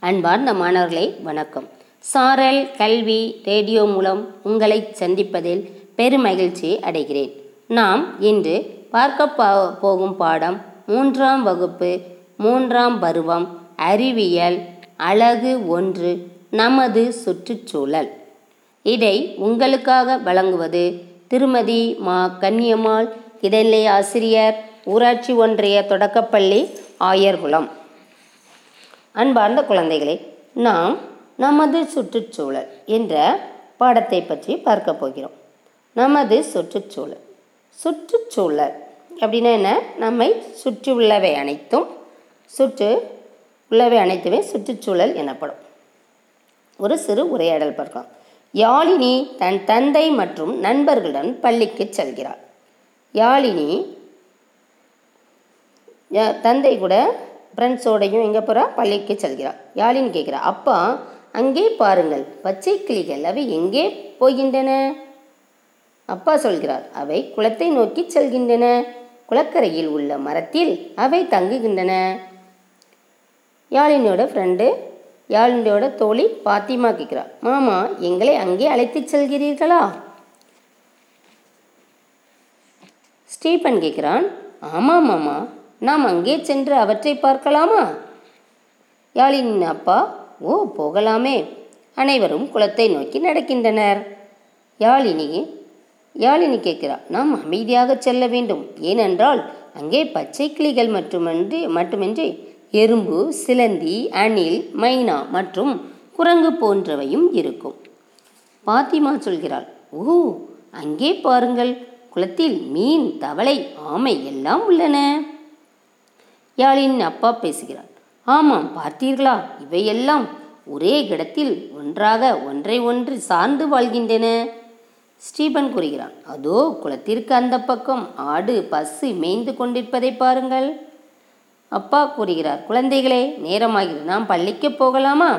அன்பார்ந்த மாணவர்களே வணக்கம். சாரல் கல்வி ரேடியோ மூலம் உங்களை சந்திப்பதில் பெருமகிழ்ச்சி அடைகிறேன். நாம் இன்று பார்க்க போகும் பாடம் மூன்றாம் வகுப்பு மூன்றாம் பருவம் அறிவியல் அழகு ஒன்று நமது சுற்றுச்சூழல். இதை உங்களுக்காக வழங்குவது திருமதி மா. கன்னியம்மாள் இடைநிலை ஆசிரியர் ஊராட்சி ஒன்றிய தொடக்கப்பள்ளி ஆயர்குளம். அன்பார்ந்த குழந்தைகளே நாம் நமது சுற்றுச்சூழல் என்ற பாடத்தை பற்றி பார்க்க போகிறோம். நமது சுற்றுச்சூழல். சுற்றுச்சூழல் அப்படின்னா என்ன? நம்மை சுற்றி உள்ளவை அனைத்தும் சுற்று உள்ளவை அனைத்துமே சுற்றுச்சூழல் எனப்படும். ஒரு சிறு உரையாடல் பார்க்கலாம். யாழினி தன் தந்தை மற்றும் நண்பர்களுடன் பள்ளிக்கு செல்கிறாள். யாழினி யா- தந்தை கூட ஃப்ரெண்ட்ஸோடையும் எங்கே போகிறா பள்ளிக்கு செல்கிறாள் யாழின்னு கேட்குறா அப்பா அங்கே பாருங்கள். பச்சை கிளிகள் அவை எங்கே போகின்றன? அப்பா சொல்கிறார் அவை குளத்தை நோக்கி செல்கின்றன. குளக்கரையில் உள்ள மரத்தில் அவை தங்குகின்றன. யாழினியோட ஃப்ரெண்டு யாழினியோட தோழி பாத்திமா கேட்குறா மாமா எங்களை அங்கே அழைத்துச் செல்கிறீர்களா? ஸ்டீபன் கேட்குறான் ஆமாம் மாமா. நாம் அங்கே சென்று அவற்றை பார்க்கலாமா? யாழினின் அப்பா ஓ போகலாமே. அனைவரும் குளத்தை நோக்கி நடக்கின்றனர். யாழினி யாழினி கேட்கிறா நாம் அமைதியாக செல்ல வேண்டும். ஏனென்றால் அங்கே பச்சை கிளிகள் மட்டுமன்றி மட்டுமின்றி எறும்பு சிலந்தி அணில் மைனா மற்றும் குரங்கு போன்றவையும் இருக்கும். பாத்திமா சொல்கிறாள் ஓ அங்கே பாருங்கள். குளத்தில் மீன் தவளை ஆமை எல்லாம் உள்ளன. யாழின் அப்பா பேசுகிறார். ஆமாம் பார்த்தீர்களா? இவையெல்லாம் ஒரே இடத்தில் ஒன்றாக ஒன்றை ஒன்று சார்ந்து வாழ்கின்றன. ஸ்டீபன் கூறுகிறான் அதோ குளத்திற்கு அந்த பக்கம் ஆடு பசு மேய்ந்து கொண்டிருப்பதை பாருங்கள். அப்பா கூறுகிறார் குழந்தைகளே நேரமாகிறது. நாம் பள்ளிக்கு போகலாமா?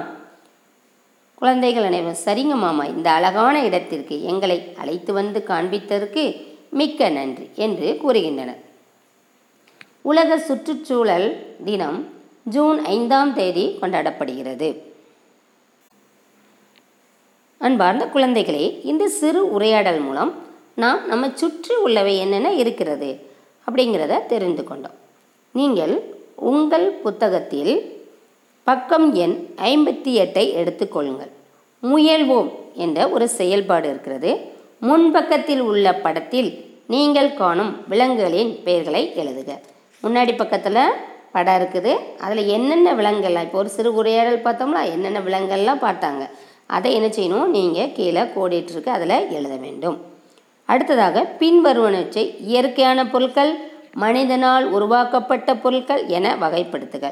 குழந்தைகள் அனைவரும் சரிங்க மாமா. இந்த அழகான இடத்திற்கு எங்களை அழைத்து வந்து காண்பித்ததற்கு மிக்க நன்றி என்று கூறுகின்றனர். உலக சுற்றுச்சூழல் தினம் ஜூன் ஐந்தாம் தேதி கொண்டாடப்படுகிறது. அன்பார்ந்த குழந்தைகளே இந்த சிறு உரையாடல் மூலம் நாம் நம்ம சுற்றி உள்ளவை என்னென்ன இருக்கிறது அப்படிங்கிறத தெரிந்து கொண்டோம். நீங்கள் உங்கள் புத்தகத்தில் பக்கம் எண் ஐம்பத்தி எட்டை எடுத்துக்கொள்ளுங்கள் முயல்வோம் என்ற ஒரு செயல்பாடு இருக்கிறது. முன்பக்கத்தில் உள்ள படத்தில் நீங்கள் காணும் விலங்குகளின் பெயர்களை எழுதுக. முன்னாடி பக்கத்தில் படம் இருக்குது. அதில் என்னென்ன விலங்குகள்லாம் இப்போ ஒரு சிறு உரையாடல் பார்த்தோம்னா என்னென்ன விலங்குகள்லாம் பார்த்தாங்க. அதை என்ன செய்யணும்? நீங்கள் கீழே கோடிட்டுருக்கு அதில் எழுத வேண்டும். அடுத்ததாக பின்வருவனவற்றை இயற்கையான பொருட்கள் மனிதனால் உருவாக்கப்பட்ட பொருட்கள் என வகைப்படுத்துக.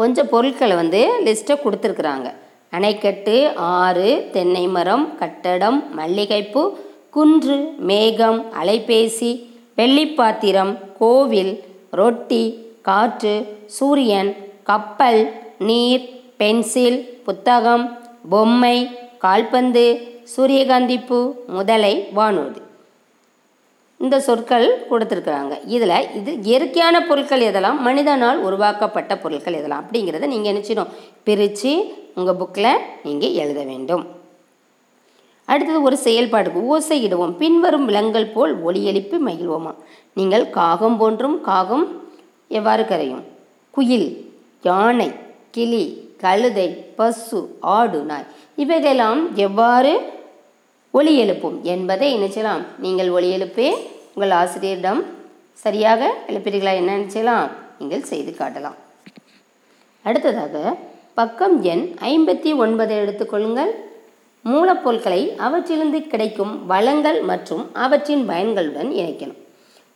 கொஞ்சம் பொருட்களை வந்து லிஸ்ட்டை கொடுத்துருக்குறாங்க. அணைக்கட்டு ஆறு தென்னை மரம் கட்டடம் மல்லிகைப்பூ குன்று மேகம் அலைபேசி வெள்ளிப்பாத்திரம் கோவில் ரொட்டி காற்று சூரியன் கப்பல் நீர் பென்சில் புத்தகம் பொம்மை கால்பந்து சூரியகாந்தி பூ முதலை வானூர்தி. இந்த சொற்கள் கொடுத்துருக்குறாங்க. இதில் இது இயற்கையான பொருட்கள் எதெல்லாம்? மனிதனால் உருவாக்கப்பட்ட பொருட்கள் எதெல்லாம்? அப்படிங்கிறத நீங்கள் நினச்சிடும் பிரித்து உங்கள் புக்கில் நீங்கள் எழுத வேண்டும். அடுத்தது ஒரு செயல்பாடு ஓசையிடுவோம். பின்வரும் விலங்குகள் போல் ஒலி எழுப்பி மகிழ்வோமா? நீங்கள் காகம் போன்றும் காகம் எவ்வாறு கரையும்? குயில் யானை கிளி கழுதை பசு ஆடு நாய் இவைகளெல்லாம் எவ்வாறு ஒலி எழுப்பும் என்பதை நினைச்சலாம். நீங்கள் ஒலி எழுப்பே உங்கள் ஆசிரியரிடம் சரியாக எழுப்பீர்களா என்ன நினைச்சலாம்? நீங்கள் செய்து காட்டலாம். அடுத்ததாக பக்கம் எண் ஐம்பத்தி ஒன்பதை எடுத்துக்கொள்ளுங்கள் மூலப்பொருட்களை அவற்றிலிருந்து கிடைக்கும் வளங்கள் மற்றும் அவற்றின் பயன்களுடன் இணைக்கணும்.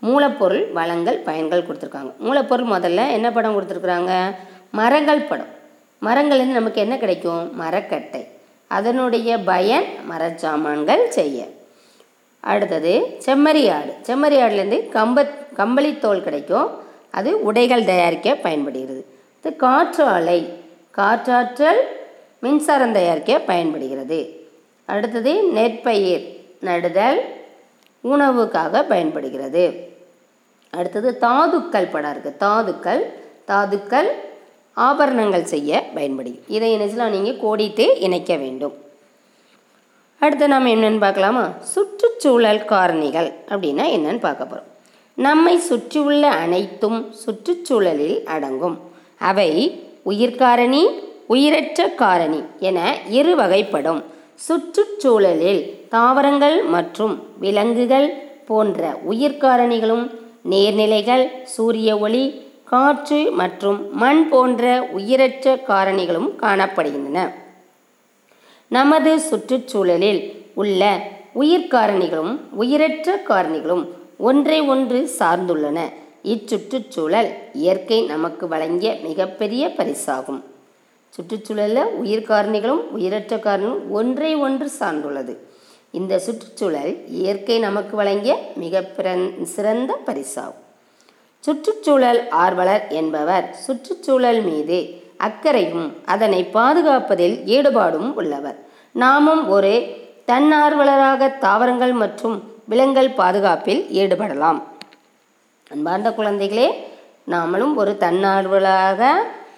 மூலப்பொருள் வளங்கள் பயன்கள் கொடுத்துருக்காங்க. மூலப்பொருள் முதல்ல என்ன படம் கொடுத்துருக்குறாங்க? மரங்கள் படம். மரங்கள்லேருந்து நமக்கு என்ன கிடைக்கும்? மரக்கட்டை. அதனுடைய பயன் மரச்சாமான்கள் செய்ய. அடுத்தது செம்மறி ஆடு. செம்மறி ஆடுலேருந்து கம்ப கம்பளித்தோல் கிடைக்கும். அது உடைகள் தயாரிக்க பயன்படுகிறது. இது காற்றாலை. காற்றாற்றல் மின்சாரம் தயாரிக்க பயன்படுகிறது. அடுத்தது நெற்பயிர் நடுதல் உணவுக்காக பயன்படுகிறது. அடுத்தது தாதுக்கள் படம் இருக்குது தாதுக்கள் தாதுக்கள் ஆபரணங்கள் செய்ய பயன்படுது இதை இணைச்சலாம் நீங்கள் கோடித்து இணைக்க வேண்டும். அடுத்து நாம் என்னென்னு பார்க்கலாமா? சுற்றுச்சூழல் காரணிகள் அப்படின்னா என்னென்னு பார்க்க போகிறோம் நம்மை சுற்றியுள்ள அனைத்தும் சுற்றுச்சூழலில் அடங்கும். அவை உயிர்காரணி உயிரற்ற காரணி என இரு வகைப்படும். சுற்றுச்சூழலில் தாவரங்கள் மற்றும் விலங்குகள் போன்ற உயிர்காரணிகளும் நீர்நிலைகள் சூரிய ஒளி காற்று மற்றும் மண் போன்ற உயிரற்ற காரணிகளும் காணப்படுகின்றன. நமது சுற்றுச்சூழலில் உள்ள உயிர்காரணிகளும் உயிரற்ற காரணிகளும் ஒன்றை ஒன்று சார்ந்துள்ளன. இச்சுற்றுச்சூழல் இயற்கை நமக்கு வழங்கிய மிகப்பெரிய பரிசாகும். சுற்றுச்சூழலில் உயிர் காரணிகளும் உயிரற்ற காரணிகளும் ஒன்றை ஒன்று சார்ந்துள்ளது. இந்த சுற்றுச்சூழல் இயற்கை நமக்கு வழங்கிய மிக சிறந்த பரிசாகும். சுற்றுச்சூழல் ஆர்வலர் என்பவர் சுற்றுச்சூழல் மீது அக்கறையும் அதனை பாதுகாப்பதில் ஈடுபாடும் உள்ளவர். நாமும் ஒரு தன்னார்வலராக தாவரங்கள் மற்றும் விலங்குகள் பாதுகாப்பில் ஈடுபடலாம். அன்பார்ந்த குழந்தைகளே நாமளும் ஒரு தன்னார்வலாக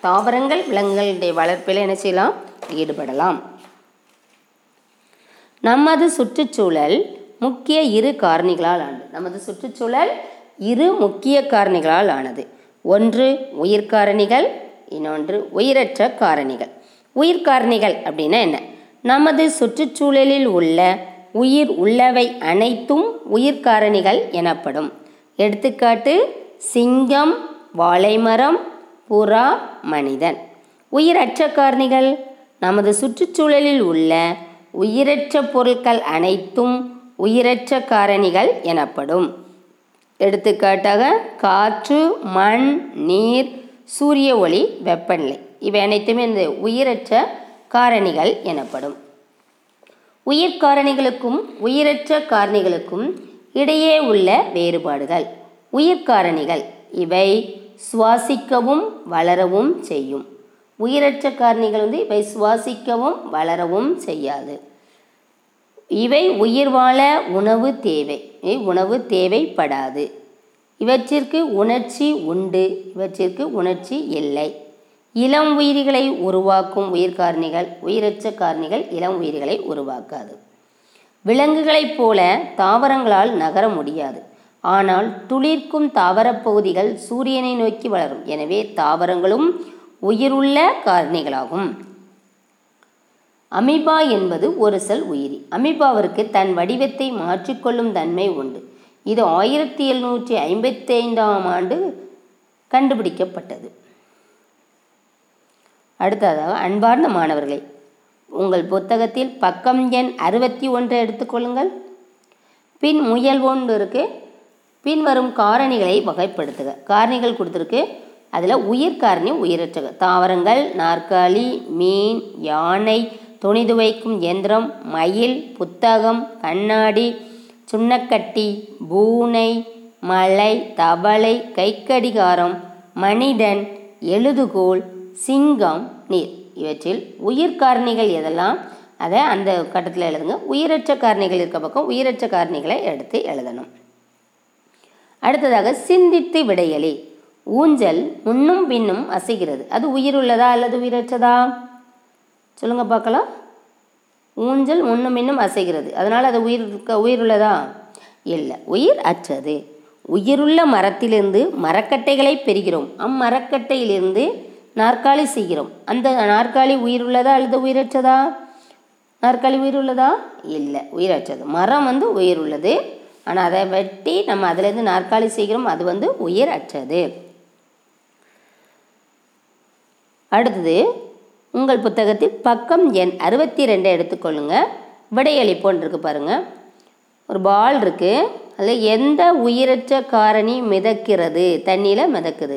தாவரங்கள் விலங்குகளுடைய வளர்ப்பில் என்ன செய்யலாம்? ஈடுபடலாம். நமது சுற்றுச்சூழல் முக்கிய இரு காரணிகளால் ஆனது. நமது சுற்றுச்சூழல் இரு முக்கிய காரணிகளால் ஆனது. ஒன்று உயிர்காரணிகள் இன்னொன்று உயிரற்ற காரணிகள். உயிர்காரணிகள் அப்படின்னா என்ன? நமது சுற்றுச்சூழலில் உள்ள உயிர் உள்ளவை அனைத்தும் உயிர்காரணிகள் எனப்படும். எடுத்துக்காட்டு சிங்கம் வாழைமரம் புறா மனிதன். உயிரற்ற காரணிகள் நமது சுற்றுச்சூழலில் உள்ள உயிரற்ற பொருட்கள் அனைத்தும் உயிரற்ற காரணிகள் எனப்படும். எடுத்துக்காட்டாக காற்று மண் நீர் சூரிய ஒளி வெப்பநிலை இவை அனைத்துமே இந்த உயிரற்ற காரணிகள் எனப்படும். உயிர் காரணிகளுக்கும் உயிரற்ற காரணிகளுக்கும் இடையே உள்ள வேறுபாடுகள். உயிர்காரணிகள் இவை சுவாசிக்கவும் வளரவும் செய்யும். உயிரற்ற காரணிகள் வந்து இவை சுவாசிக்கவும் வளரவும் செய்யாது. இவை உயிர் வாழ உணவு தேவை. உணவு தேவைப்படாது. இவற்றிற்கு உணர்ச்சி உண்டு. இவற்றிற்கு உணர்ச்சி இல்லை. இளம் உயிரிகளை உருவாக்கும் உயிர்காரணிகள் உயிரற்ற காரணிகள் இளம் உயிரிகளை உருவாக்காது. விலங்குகளைப் போல தாவரங்களால் நகர முடியாது. ஆனால் துளிர்க்கும் தாவரப் பகுதிகள் சூரியனை நோக்கி வளரும். எனவே தாவரங்களும் உயிருள்ள காரணிகளாகும். அமீபா என்பது ஒரு செல் உயிரி. அமீபாவிற்கு தன் வடிவத்தை மாற்றிக்கொள்ளும் தன்மை உண்டு. இது ஆயிரத்தி எழுநூற்றி ஐம்பத்தி ஐந்தாம் ஆண்டு கண்டுபிடிக்கப்பட்டது. அடுத்ததாக அன்பார்ந்த மாணவர்களே உங்கள் புத்தகத்தில் பக்கம் எண் அறுபத்தி ஒன்றை எடுத்துக்கொள்ளுங்கள் பின் முயல் ஒன்று பின்வரும் காரணிகளை வகைப்படுத்துக. காரணிகள் கொடுத்துருக்கு. அதில் உயிர் காரணி உயிரற்ற தாவரங்கள் நாற்காலி மீன் யானை துணி துவைக்கும் இயந்திரம் மயில் புத்தகம் கண்ணாடி சுண்ணக்கட்டி பூனை மலை தவளை கைக்கடிகாரம் மனிதன் எழுதுகோல் சிங்கம் நீர். இவற்றில் உயிர் காரணிகள் எதெல்லாம்? அதை அந்த கட்டத்தில் எழுதுங்க. உயிரற்ற காரணிகள் இருக்க பக்கம் உயிரற்ற காரணிகளை எடுத்து எழுதணும். அடுத்ததாக சிந்தித்து விடையலி. ஊஞ்சல் முன்னும் பின்னும் அசைகிறது. அது உயிருள்ளதா அல்லது உயிரற்றதா? சொல்லுங்க பார்க்கலாம். ஊஞ்சல் முன்னும் பின்னும் அசைகிறது. அதனால் அது உயிர் இருக்க உயிர் உள்ளதா இல்லை உயிர் அற்றது. உயிருள்ள மரத்திலிருந்து மரக்கட்டைகளை பெறுகிறோம். அம்மரக்கட்டையிலிருந்து நாற்காலி செய்கிறோம். அந்த நாற்காலி உயிருள்ளதா அல்லது உயிரற்றதா? நாற்காலி உயிர் உள்ளதா இல்லை உயிரற்றது. மரம் வந்து உயிர் உள்ளது ஆனால் அதை வெட்டி நம்ம அதுலேருந்து நாற்காலி செய்கிறோம். அது வந்து உயிர் அற்றது. அடுத்தது உங்கள் புத்தகத்தில் பக்கம் எண் அறுபத்தி ரெண்டை எடுத்துக்கொள்ளுங்க விடையளிப்போன் இருக்குது பாருங்கள் ஒரு பால் இருக்குது அதில் எந்த உயிரற்ற காரணி மிதக்கிறது? தண்ணியில் மிதக்குது.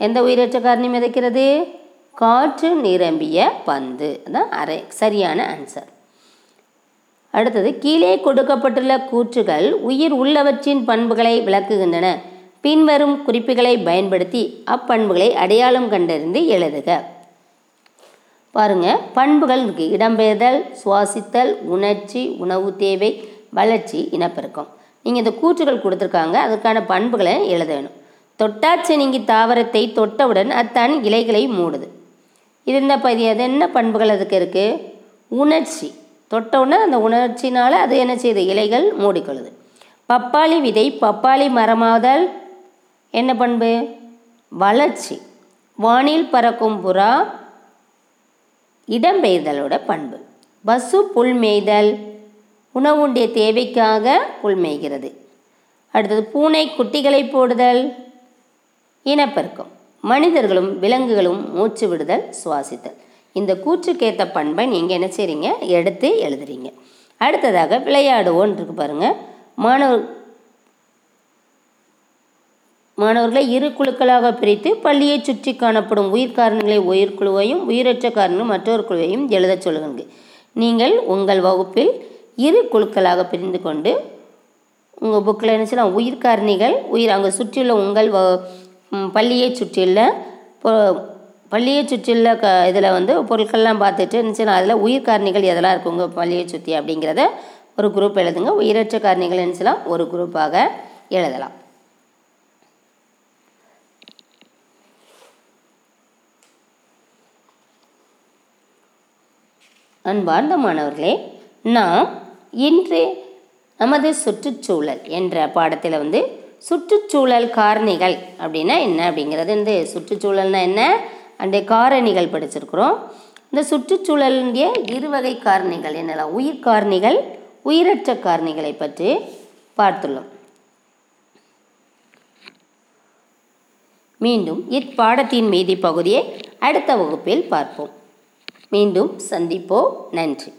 எந்த உயிரற்ற காரணி மிதக்கிறது? காற்று நிரம்பிய பந்து. அதான் அரை சரியான ஆன்சர் அடுத்தது கீழே கொடுக்கப்பட்டுள்ள கூற்றுகள் உயிர் உள்ளவற்றின் பண்புகளை விளக்குகின்றன. பின்வரும் குறிப்புகளை பயன்படுத்தி அப்பண்புகளை அடையாளம் கண்டறிந்து எழுதுக. பாருங்க பண்புகள் இருக்கு. இடம்பெயர்தல் சுவாசித்தல் உணர்ச்சி உணவு தேவை வளர்ச்சி இனப்பெருக்கம். நீங்கள் இந்த கூற்றுகள் கொடுத்துருக்காங்க அதுக்கான பண்புகளை எழுத வேணும். தொட்டாச்சினிங்கி தாவரத்தை தொட்டவுடன் அத்தன் இலைகளை மூடுது. இது இந்த பகுதி அது என்ன பண்புகள் அதுக்கு இருக்குது உணர்ச்சி. தொட்டவுடனே அந்த உணர்ச்சினால் அது என்ன செய்யுது இலைகள் மூடிக்கொள்ளுது. பப்பாளி விதை பப்பாளி மரமாதல் என்ன பண்பு? வளர்ச்சி. வானில் பறக்கும் புறா இடம்பெயர்தலோட பண்பு. பசு புல் மேய்தல் உணவுண்டிய தேவைக்காக புல் மேய்கிறது. அடுத்தது பூனை குட்டிகளை போடுதல் இனப்பெருக்கம். மனிதர்களும் விலங்குகளும் மூச்சு விடுதல் சுவாசித்தல். இந்த கூற்றுக்கேற்ற பண்பை நீங்கள் என்ன செய்கிறீங்க எடுத்து எழுதுறீங்க. அடுத்ததாக விளையாடுவோன்னு இருக்கு பாருங்கள் மாணவர் மாணவர்களை இரு குழுக்களாக பிரித்து பள்ளியை சுற்றி காணப்படும் உயிர் காரணங்களை உயிர்க்குழுவையும் உயிரற்ற காரணங்கள் மற்றொரு குழுவையும் எழுதச் சொல்லுங்க. நீங்கள் உங்கள் வகுப்பில் இரு குழுக்களாக பிரிந்து கொண்டு உங்கள் புக்கில் என்ன செய்யலாம் உயிர் காரணிகள் உயிர் அங்கே சுற்றியுள்ள உங்கள் வ பள்ளியை சுற்றியுள்ள பள்ளியை சுற்றியுள்ள க இதில் வந்து பொருட்கள்லாம் பார்த்துட்டு என்ன அதில் உயிர் காரணிகள் எதெல்லாம் இருக்குங்க பள்ளியை சுற்றி அப்படிங்கிறத ஒரு குரூப் எழுதுங்க. உயிரற்ற காரணிகள் என்ன ஒரு குரூப்பாக எழுதலாம். அன்பார்ந்த மாணவர்களே நாம் இன்று நமது சுற்றுச்சூழல் என்ற பாடத்தில் வந்து சுற்றுச்சூழல் காரணிகள் அப்படின்னா என்ன அப்படிங்கிறது? இந்த சுற்றுச்சூழல்னா என்ன? அண்டு காரணிகள் படிச்சிருக்கிறோம். இந்த சுற்றுச்சூழலுடைய இருவகை காரணிகள் என்னலாம் உயிர் காரணிகள் உயிரற்ற காரணிகளை பற்றி பார்த்துள்ளோம். மீண்டும் இப்பாடத்தின் மீதி பகுதியை அடுத்த வகுப்பில் பார்ப்போம். மீண்டும் சந்திப்போம். நன்றி.